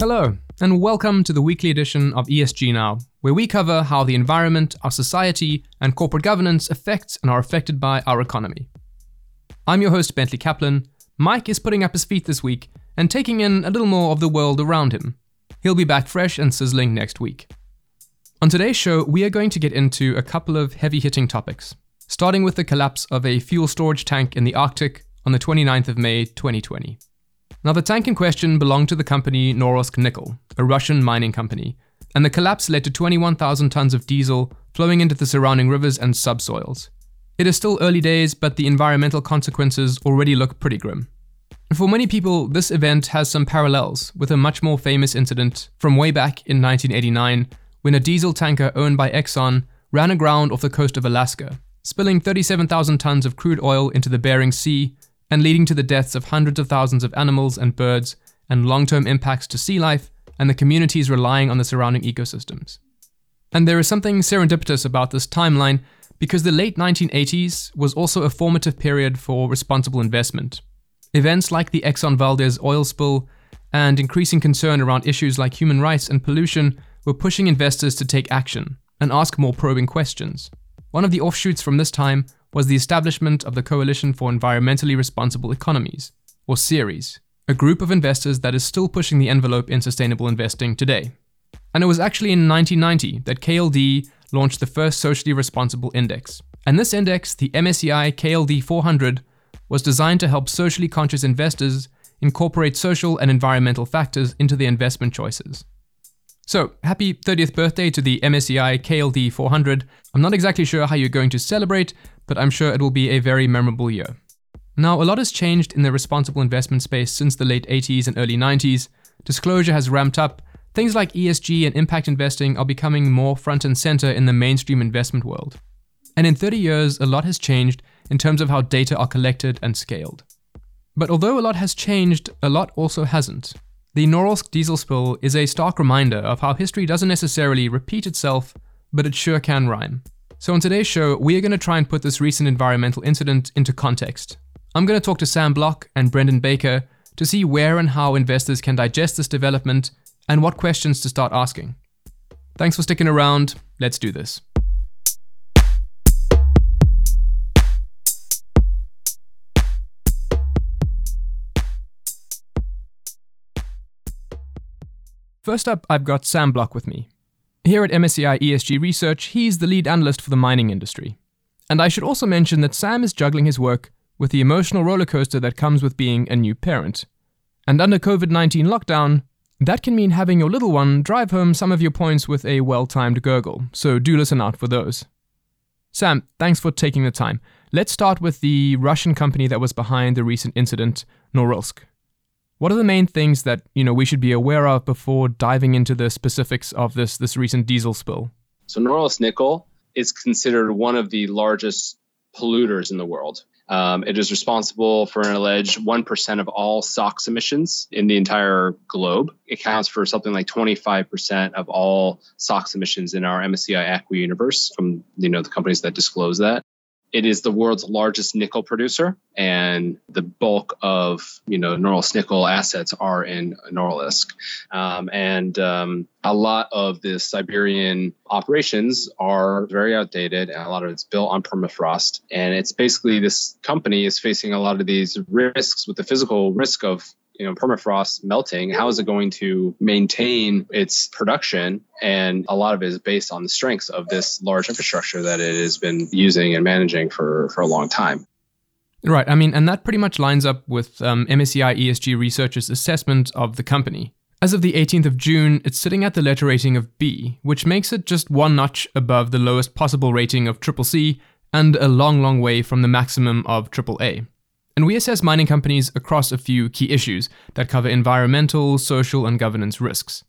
Hello, and welcome to the weekly edition of ESG Now, where we cover how the environment, our society, and corporate governance affect and are affected by our economy. I'm your host, Bentley Kaplan. Mike is putting up his feet this week and taking in a little more of the world around him. He'll be back fresh and sizzling next week. On today's show, we are going to get into a couple of heavy hitting topics, starting with the collapse of a fuel storage tank in the Arctic on the 29th of May 2020. Now, the tank in question belonged to the company Norilsk Nickel, a Russian mining company, and the collapse led to 21,000 tons of diesel flowing into the surrounding rivers and subsoils. It is still early days, but the environmental consequences already look pretty grim. For many people, this event has some parallels with a much more famous incident from way back in 1989 when a diesel tanker owned by Exxon ran aground off the coast of Alaska, spilling 37,000 tons of crude oil into the Bering Sea and leading to the deaths of hundreds of thousands of animals and birds and long term impacts to sea life and the communities relying on the surrounding ecosystems. And there is something serendipitous about this timeline because the late 1980s was also a formative period for responsible investment. Events like the Exxon Valdez oil spill and increasing concern around issues like human rights and pollution were pushing investors to take action and ask more probing questions. One of the offshoots from this time was the establishment of the Coalition for Environmentally Responsible Economies, or CERES, a group of investors that is still pushing the envelope in sustainable investing today. And it was actually in 1990 that KLD launched the first socially responsible index. And this index, the MSCI KLD 400, was designed to help socially conscious investors incorporate social and environmental factors into their investment choices. So, happy 30th birthday to the MSCI KLD 400. I'm not exactly sure how you're going to celebrate, but I'm sure it will be a very memorable year. Now, a lot has changed in the responsible investment space since the late 80s and early 90s. Disclosure has ramped up. Things like ESG and impact investing are becoming more front and center in the mainstream investment world. And in 30 years, a lot has changed in terms of how data are collected and scaled. But although a lot has changed, a lot also hasn't. The Norilsk diesel spill is a stark reminder of how history doesn't necessarily repeat itself, but it sure can rhyme. So, on today's show, we are going to try and put this recent environmental incident into context. I'm going to talk to Sam Block and Brendan Baker to see where and how investors can digest this development and what questions to start asking. Thanks for sticking around. Let's do this. First up, I've got Sam Block with me. Here at MSCI ESG Research, he's the lead analyst for the mining industry. And I should also mention that Sam is juggling his work with the emotional rollercoaster that comes with being a new parent. And under COVID 19 lockdown, that can mean having your little one drive home some of your points with a well timed gurgle, so do listen out for those. Sam, thanks for taking the time. Let's start with the Russian company that was behind the recent incident, Norilsk. What are the main things that you know we should be aware of before diving into the specifics of this this recent diesel spill? So Norilsk nickel is considered one of the largest polluters in the world. Um, it is responsible for an alleged 1% of all SOx emissions in the entire globe. It counts for something like 25% of all SOx emissions in our MSCI ACWI universe from you know the companies that disclose that. It is the world's largest nickel producer, and the bulk of you know Norilsk nickel assets are in Norilsk, um, and um, a lot of the Siberian operations are very outdated, and a lot of it's built on permafrost. And it's basically this company is facing a lot of these risks with the physical risk of you know permafrost melting how is it going to maintain its production? And a lot of it is based on the strengths of this large infrastructure that it has been using and managing for for a long time. Right i mean and that pretty much lines up with um, msci esg researchers assessment of the company. As of the 18th of June, it's sitting at the letter rating of B, which makes it just one notch above the lowest possible rating of triple C and a long, long way from the maximum of triple A and we assess mining companies across a few key issues that cover environmental, social, and governance risks.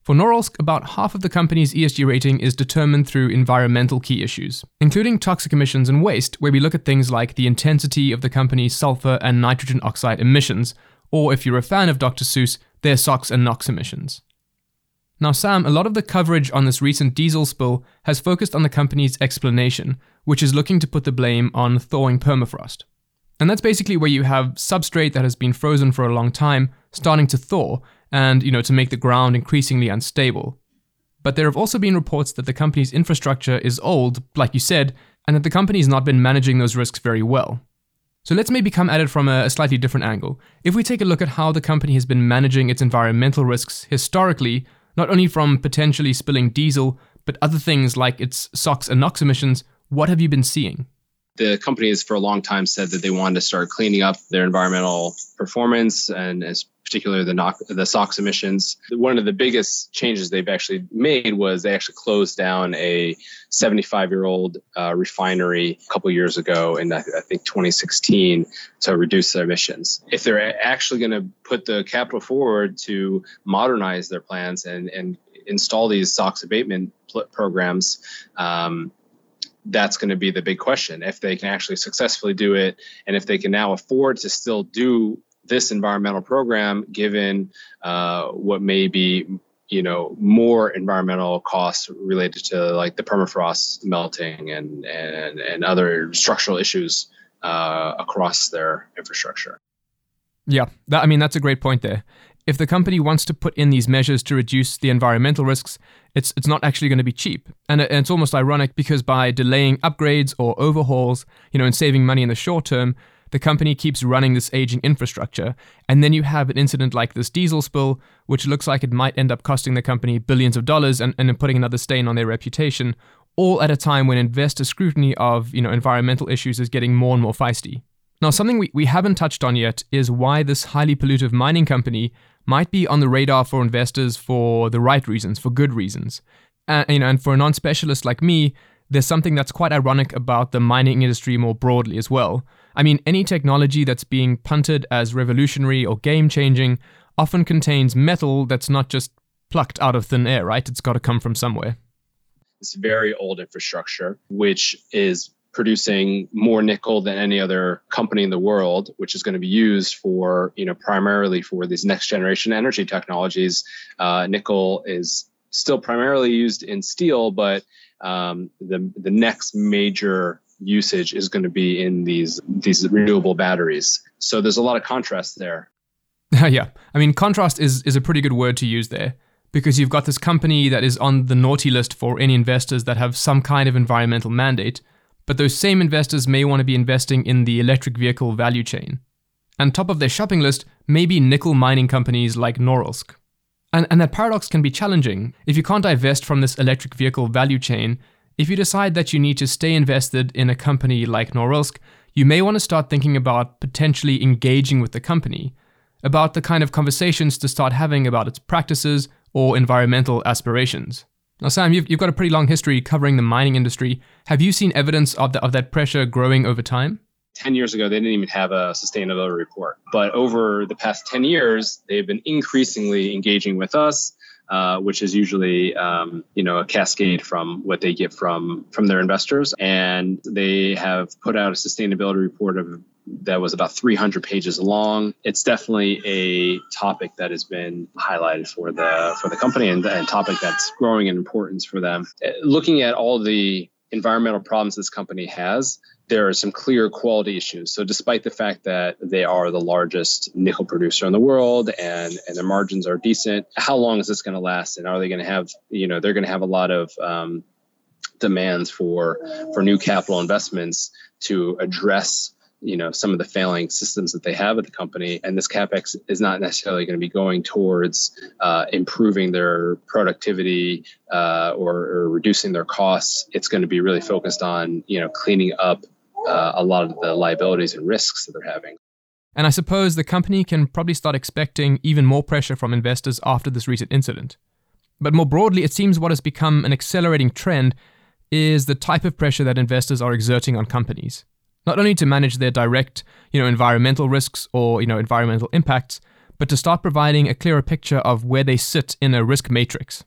For Norilsk, about half of the company's ESG rating is determined through environmental key issues, including toxic emissions and waste, where we look at things like the intensity of the company's sulfur and nitrogen oxide emissions, or if you're a fan of Dr. Seuss, their SOx and NOx emissions. Now, Sam, a lot of the coverage on this recent diesel spill has focused on the company's explanation, which is looking to put the blame on thawing permafrost. And that's basically where you have substrate that has been frozen for a long time starting to thaw, and you know to make the ground increasingly unstable. But there have also been reports that the company's infrastructure is old, like you said, and that the company has not been managing those risks very well. So let's maybe come at it from a, slightly different angle. If we take a look at how the company has been managing its environmental risks historically, not only from potentially spilling diesel, but other things like its SOx and NOx emissions, what have you been seeing? The company has for a long time said that they wanted to start cleaning up their environmental performance and as particularly the NOx, the SOx emissions. One of the biggest changes they've actually made was they actually closed down a 75 year old uh, refinery a couple years ago in I think 2016 to reduce their emissions. If they're actually going to put the capital forward to modernize their plants and and install these SOx abatement pl- programs. Um, that's going to be the big question. If they can actually successfully do it and if they can now afford to still do this environmental program given uh, what may be you know more environmental costs related to like the permafrost melting and and, and other structural issues uh, across their infrastructure. Yeah that, i mean that's a great point there. If the company wants to put in these measures to reduce the environmental risks, it's it's not actually going to be cheap. And, and it's almost ironic because by delaying upgrades or overhauls, you know, and saving money in the short term, the company keeps running this aging infrastructure, and then you have an incident like this diesel spill, which looks like it might end up costing the company billions of dollars and, and putting another stain on their reputation, all at a time when investor scrutiny of you know environmental issues is getting more and more feisty. Now, something we, we haven't touched on yet is why this highly pollutive mining company might be on the radar for investors for the right reasons, for good reasons. And, you know, and for a non-specialist like me, there's something that's quite ironic about the mining industry more broadly as well. I mean, any technology that's being punted as revolutionary or game-changing often contains metal that's not just plucked out of thin air, right? It's got to come from somewhere. It's very old infrastructure, which is producing more nickel than any other company in the world, which is going to be used for, you know, primarily for these next generation energy technologies. Uh, nickel is still primarily used in steel, but um, the the next major usage is going to be in these these renewable batteries. So there's a lot of contrast there. yeah, I mean, contrast is is a pretty good word to use there because you've got this company that is on the naughty list for any investors that have some kind of environmental mandate but those same investors may want to be investing in the electric vehicle value chain. And top of their shopping list may be nickel mining companies like Norilsk. And, and that paradox can be challenging. If you can't divest from this electric vehicle value chain, if you decide that you need to stay invested in a company like Norilsk, you may want to start thinking about potentially engaging with the company, about the kind of conversations to start having about its practices or environmental aspirations. Now, Sam, you've, you've got a pretty long history covering the mining industry. Have you seen evidence of, the, of that pressure growing over time? 10 years ago, they didn't even have a sustainability report. But over the past 10 years, they've been increasingly engaging with us. Uh, which is usually um, you know a cascade from what they get from from their investors and they have put out a sustainability report of that was about 300 pages long. It's definitely a topic that has been highlighted for the for the company and a topic that's growing in importance for them. Uh, looking at all the environmental problems this company has, there are some clear quality issues. So, despite the fact that they are the largest nickel producer in the world and, and their margins are decent, how long is this going to last? And are they going to have, you know, they're going to have a lot of um, demands for for new capital investments to address you know some of the failing systems that they have at the company. And this capex is not necessarily going to be going towards uh, improving their productivity uh, or, or, reducing their costs. It's going to be really focused on you know cleaning up uh, a lot of the liabilities and risks that they're having. And i suppose the company can probably start expecting even more pressure from investors after this recent incident. But more broadly it seems what has become an accelerating trend is the type of pressure that investors are exerting on companies not only to manage their direct, you know, environmental risks or, you know, environmental impacts, but to start providing a clearer picture of where they sit in a risk matrix.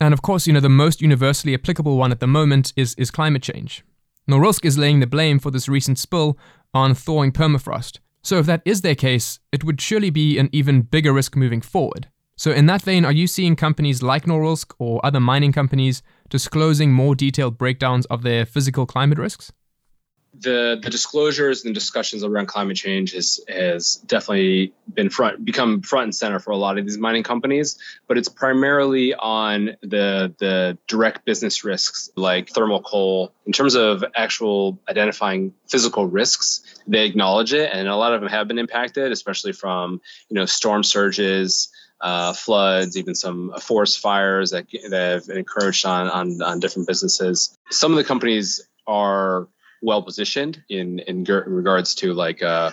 And of course, you know, the most universally applicable one at the moment is, is climate change. Norilsk is laying the blame for this recent spill on thawing permafrost. So if that is their case, it would surely be an even bigger risk moving forward. So in that vein, are you seeing companies like Norilsk or other mining companies disclosing more detailed breakdowns of their physical climate risks? The the disclosures and discussions around climate change has has definitely been front become front and center for a lot of these mining companies, but it's primarily on the the direct business risks like thermal coal. In terms of actual identifying physical risks, they acknowledge it, and a lot of them have been impacted, especially from you know storm surges. Uh, floods, even some forest fires that, that have encouraged on, on on different businesses. Some of the companies are well positioned in in regards to like uh,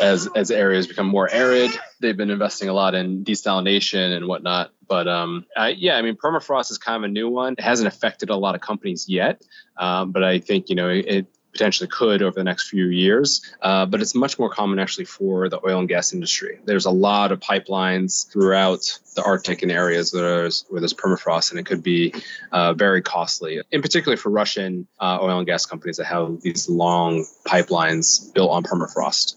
as as areas become more arid. They've been investing a lot in desalination and whatnot. But um, uh, yeah, I mean, permafrost is kind of a new one. It hasn't affected a lot of companies yet, um, but I think you know it, potentially could over the next few years. Uh, but it's much more common actually for the oil and gas industry. There's a lot of pipelines throughout the Arctic and areas where there's, permafrost, and it could be uh, very costly, in particular for Russian uh, oil and gas companies that have these long pipelines built on permafrost.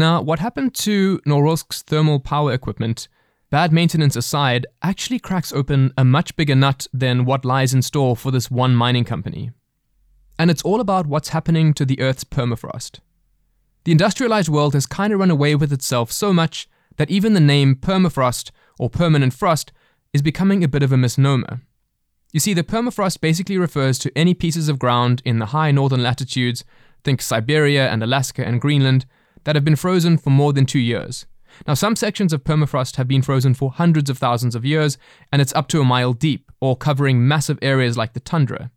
Now, what happened to Norilsk's thermal power equipment, bad maintenance aside, actually cracks open a much bigger nut than what lies in store for this one mining company. And it's all about what's happening to the Earth's permafrost. The industrialized world has kind of run away with itself so much that even the name permafrost or permanent frost is becoming a bit of a misnomer. You see, the permafrost basically refers to any pieces of ground in the high northern latitudes, think Siberia and Alaska and Greenland, that have been frozen for more than two years. Now, some sections of permafrost have been frozen for hundreds of thousands of years, and it's up to a mile deep, or covering massive areas like the tundra.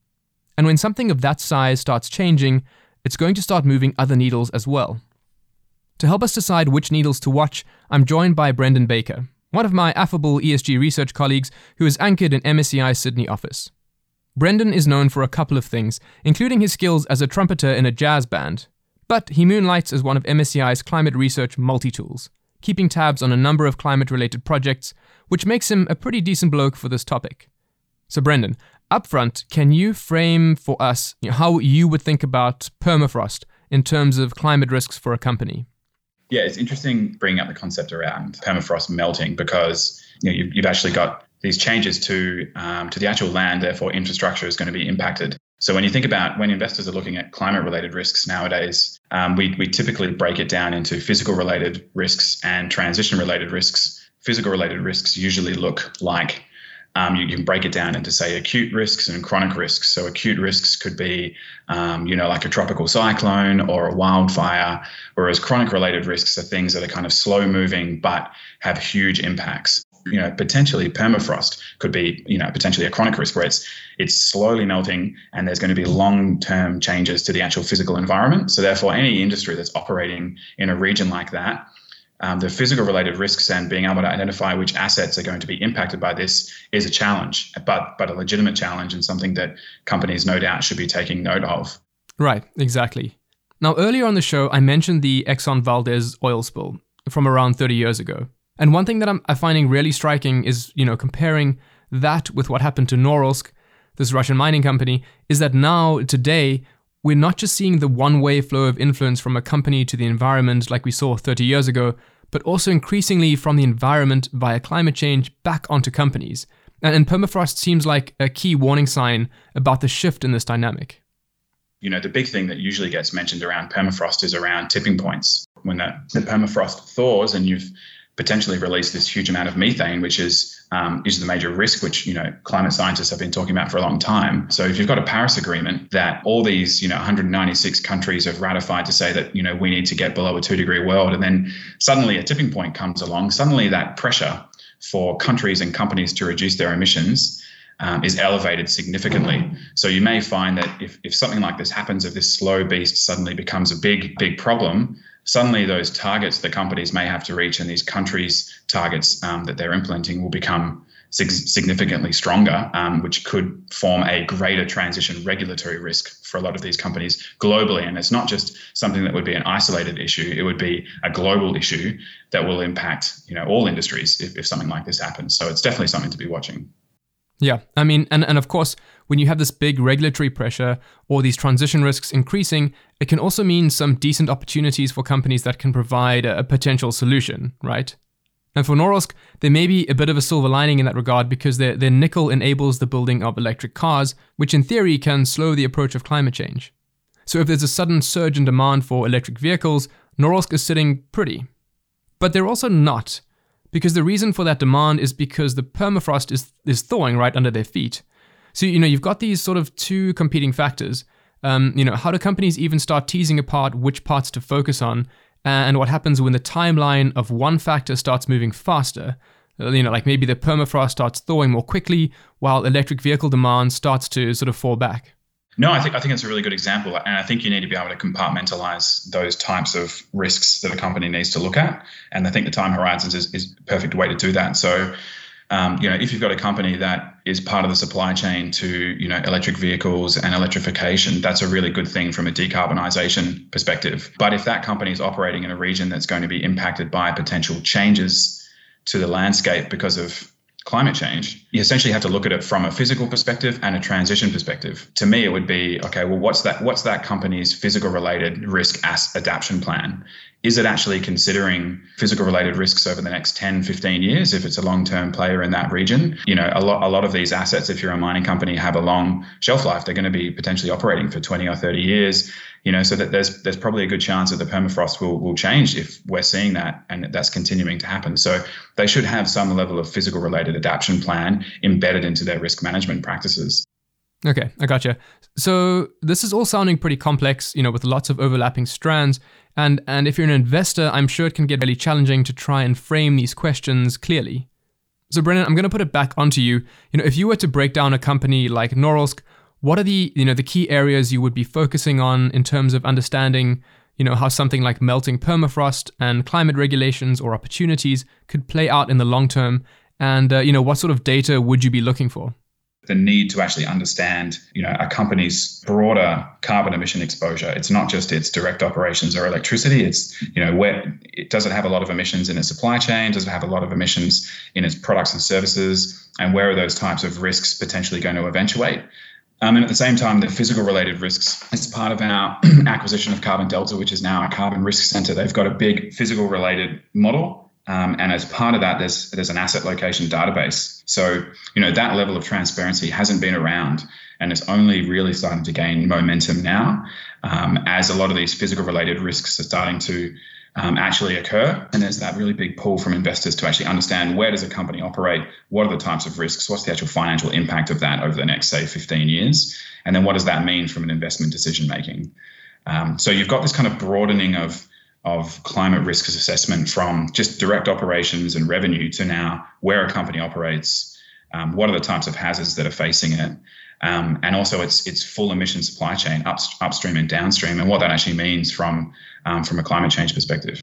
And when something of that size starts changing, it's going to start moving other needles as well. To help us decide which needles to watch, I'm joined by Brendan Baker, one of my affable ESG research colleagues who is anchored in MSCI's Sydney office. Brendan is known for a couple of things, including his skills as a trumpeter in a jazz band, but he moonlights as one of MSCI's climate research multi tools, keeping tabs on a number of climate related projects, which makes him a pretty decent bloke for this topic. So, Brendan, upfront, can you frame for us how you would think about permafrost in terms of climate risks for a company? Yeah, it's interesting bringing up the concept around permafrost melting because you know, you've, you've actually got these changes to um, to the actual land, therefore infrastructure is going to be impacted. So when you think about when investors are looking at climate related risks nowadays, um, we, we typically break it down into physical related risks and transition related risks. Physical related risks usually look like um, you can break it down into say acute risks and chronic risks. So acute risks could be, um, you know, like a tropical cyclone or a wildfire, whereas chronic related risks are things that are kind of slow moving but have huge impacts you know, potentially permafrost could be, you know, potentially a chronic risk where it's it's slowly melting and there's going to be long-term changes to the actual physical environment. So therefore, any industry that's operating in a region like that, um, the physical related risks and being able to identify which assets are going to be impacted by this is a challenge, but but a legitimate challenge and something that companies no doubt should be taking note of. Right, exactly. Now, earlier on the show, I mentioned the Exxon Valdez oil spill from around 30 years ago. And one thing that I'm, finding really striking is, you know, comparing that with what happened to Norilsk, this Russian mining company, is that now, today, we're not just seeing the one way flow of influence from a company to the environment like we saw 30 years ago, but also increasingly from the environment via climate change back onto companies. And, and permafrost seems like a key warning sign about the shift in this dynamic. You know, the big thing that usually gets mentioned around permafrost is around tipping points. When the, the permafrost thaws and you've potentially release this huge amount of methane, which is um, is the major risk, which you know climate scientists have been talking about for a long time. So if you've got a Paris Agreement that all these you know 196 countries have ratified to say that you know we need to get below a two degree world, and then suddenly a tipping point comes along, suddenly that pressure for countries and companies to reduce their emissions. Um, is elevated significantly. So you may find that if, if something like this happens, if this slow beast suddenly becomes a big, big problem, suddenly those targets that companies may have to reach and these countries' targets um, that they're implementing will become sig- significantly stronger, um, which could form a greater transition regulatory risk for a lot of these companies globally. And it's not just something that would be an isolated issue; it would be a global issue that will impact you know all industries if, if something like this happens. So it's definitely something to be watching. Yeah, I mean, and and of course when you have this big regulatory pressure or these transition risks increasing, it can also mean some decent opportunities for companies that can provide a, potential solution, right? And for Norilsk, there may be a bit of a silver lining in that regard because their, their nickel enables the building of electric cars, which in theory can slow the approach of climate change. So if there's a sudden surge in demand for electric vehicles, Norilsk is sitting pretty. But they're also not, because the reason for that demand is because the permafrost is, is thawing right under their feet. So, you know, you've got these sort of two competing factors. Um, you know, how do companies even start teasing apart which parts to focus on and what happens when the timeline of one factor starts moving faster? Uh, you know, like maybe the permafrost starts thawing more quickly while electric vehicle demand starts to sort of fall back. No, I think I think it's a really good example, and I think you need to be able to compartmentalize those types of risks that a company needs to look at, and I think the time horizons is, is a perfect way to do that. So, um, you know, if you've got a company that is part of the supply chain to you know electric vehicles and electrification, that's a really good thing from a decarbonisation perspective. But if that company is operating in a region that's going to be impacted by potential changes to the landscape because of climate change, you essentially have to look at it from a physical perspective and a transition perspective. To me, it would be okay. Well, what's that? What's that company's physical related risk as adaptation plan? Is it actually considering physical related risks over the next 10, 15 years if it's a long term player in that region? You know, a lot, a lot of these assets, if you're a mining company, have a long shelf life. They're going to be potentially operating for 20 or 30 years you know, so that there's there's probably a good chance that the permafrost will will change if we're seeing that and that's continuing to happen. So they should have some level of physical related adaptation plan embedded into their risk management practices. Okay, I gotcha. So this is all sounding pretty complex, you know, with lots of overlapping strands. And and if you're an investor, I'm sure it can get really challenging to try and frame these questions clearly. So Brendan, I'm going to put it back onto you. You know, if you were to break down a company like Norilsk, what are the you know the key areas you would be focusing on in terms of understanding you know how something like melting permafrost and climate regulations or opportunities could play out in the long term? And uh, you know what sort of data would you be looking for? The need to actually understand you know a company's broader carbon emission exposure. It's not just its direct operations or electricity. It's you know where it does it have a lot of emissions in its supply chain? Does it have a lot of emissions in its products and services? And where are those types of risks potentially going to eventuate um, and at the same time, the physical related risks, as part of our acquisition of Carbon Delta, which is now a carbon risk center, they've got a big physical related model. Um, and as part of that, there's there's an asset location database. So you know that level of transparency hasn't been around, and it's only really starting to gain momentum now, um, as a lot of these physical related risks are starting to um, actually occur. And there's that really big pull from investors to actually understand where does a company operate, what are the types of risks, what's the actual financial impact of that over the next, say, 15 years, and then what does that mean from an investment decision making. Um, so you've got this kind of broadening of of climate risk assessment from just direct operations and revenue to now where a company operates, um, what are the types of hazards that are facing it, um, and also its its full emission supply chain up, upstream and downstream, and what that actually means from um, from a climate change perspective.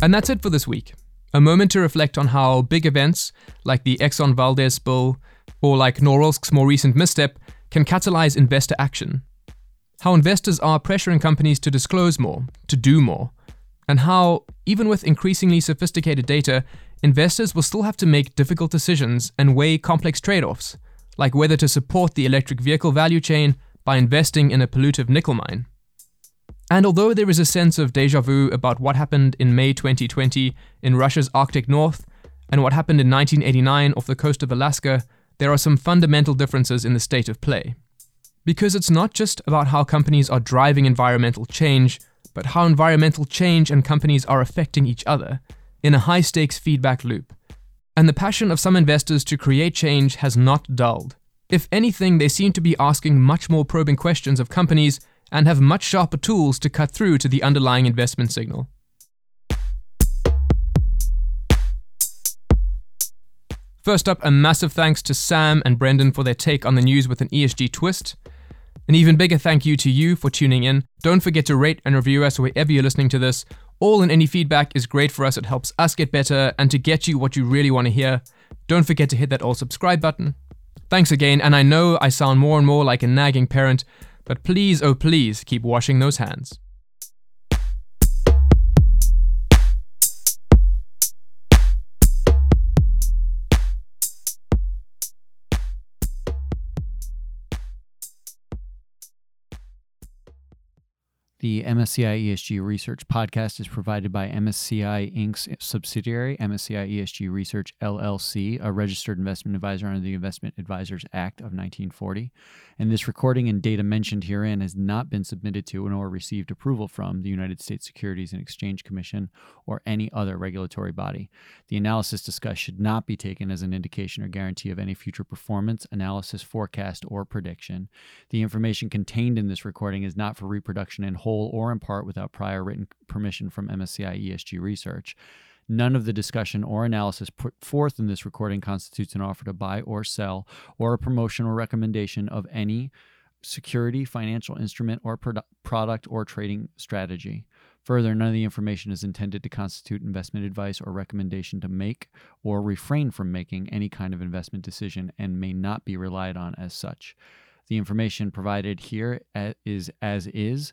And that's it for this week. A moment to reflect on how big events like the Exxon Valdez spill or like Norilsk's more recent misstep can catalyze investor action. How investors are pressuring companies to disclose more, to do more, and how, even with increasingly sophisticated data, investors will still have to make difficult decisions and weigh complex trade offs, like whether to support the electric vehicle value chain by investing in a pollutive nickel mine. And although there is a sense of deja vu about what happened in May 2020 in Russia's Arctic North and what happened in 1989 off the coast of Alaska, there are some fundamental differences in the state of play. Because it's not just about how companies are driving environmental change, but how environmental change and companies are affecting each other in a high stakes feedback loop. And the passion of some investors to create change has not dulled. If anything, they seem to be asking much more probing questions of companies and have much sharper tools to cut through to the underlying investment signal. First up, a massive thanks to Sam and Brendan for their take on the news with an ESG twist. An even bigger thank you to you for tuning in. Don't forget to rate and review us wherever you're listening to this. All and any feedback is great for us. It helps us get better and to get you what you really want to hear. Don't forget to hit that all subscribe button. Thanks again, and I know I sound more and more like a nagging parent, but please, oh please, keep washing those hands. The MSCI ESG Research podcast is provided by MSCI Inc.'s subsidiary, MSCI ESG Research LLC, a registered investment advisor under the Investment Advisors Act of 1940. And this recording and data mentioned herein has not been submitted to nor received approval from the United States Securities and Exchange Commission or any other regulatory body. The analysis discussed should not be taken as an indication or guarantee of any future performance, analysis, forecast, or prediction. The information contained in this recording is not for reproduction in whole whole or in part without prior written permission from MSCI ESG Research. None of the discussion or analysis put forth in this recording constitutes an offer to buy or sell or a promotion or recommendation of any security, financial instrument, or product or trading strategy. Further, none of the information is intended to constitute investment advice or recommendation to make or refrain from making any kind of investment decision and may not be relied on as such. The information provided here uh, as is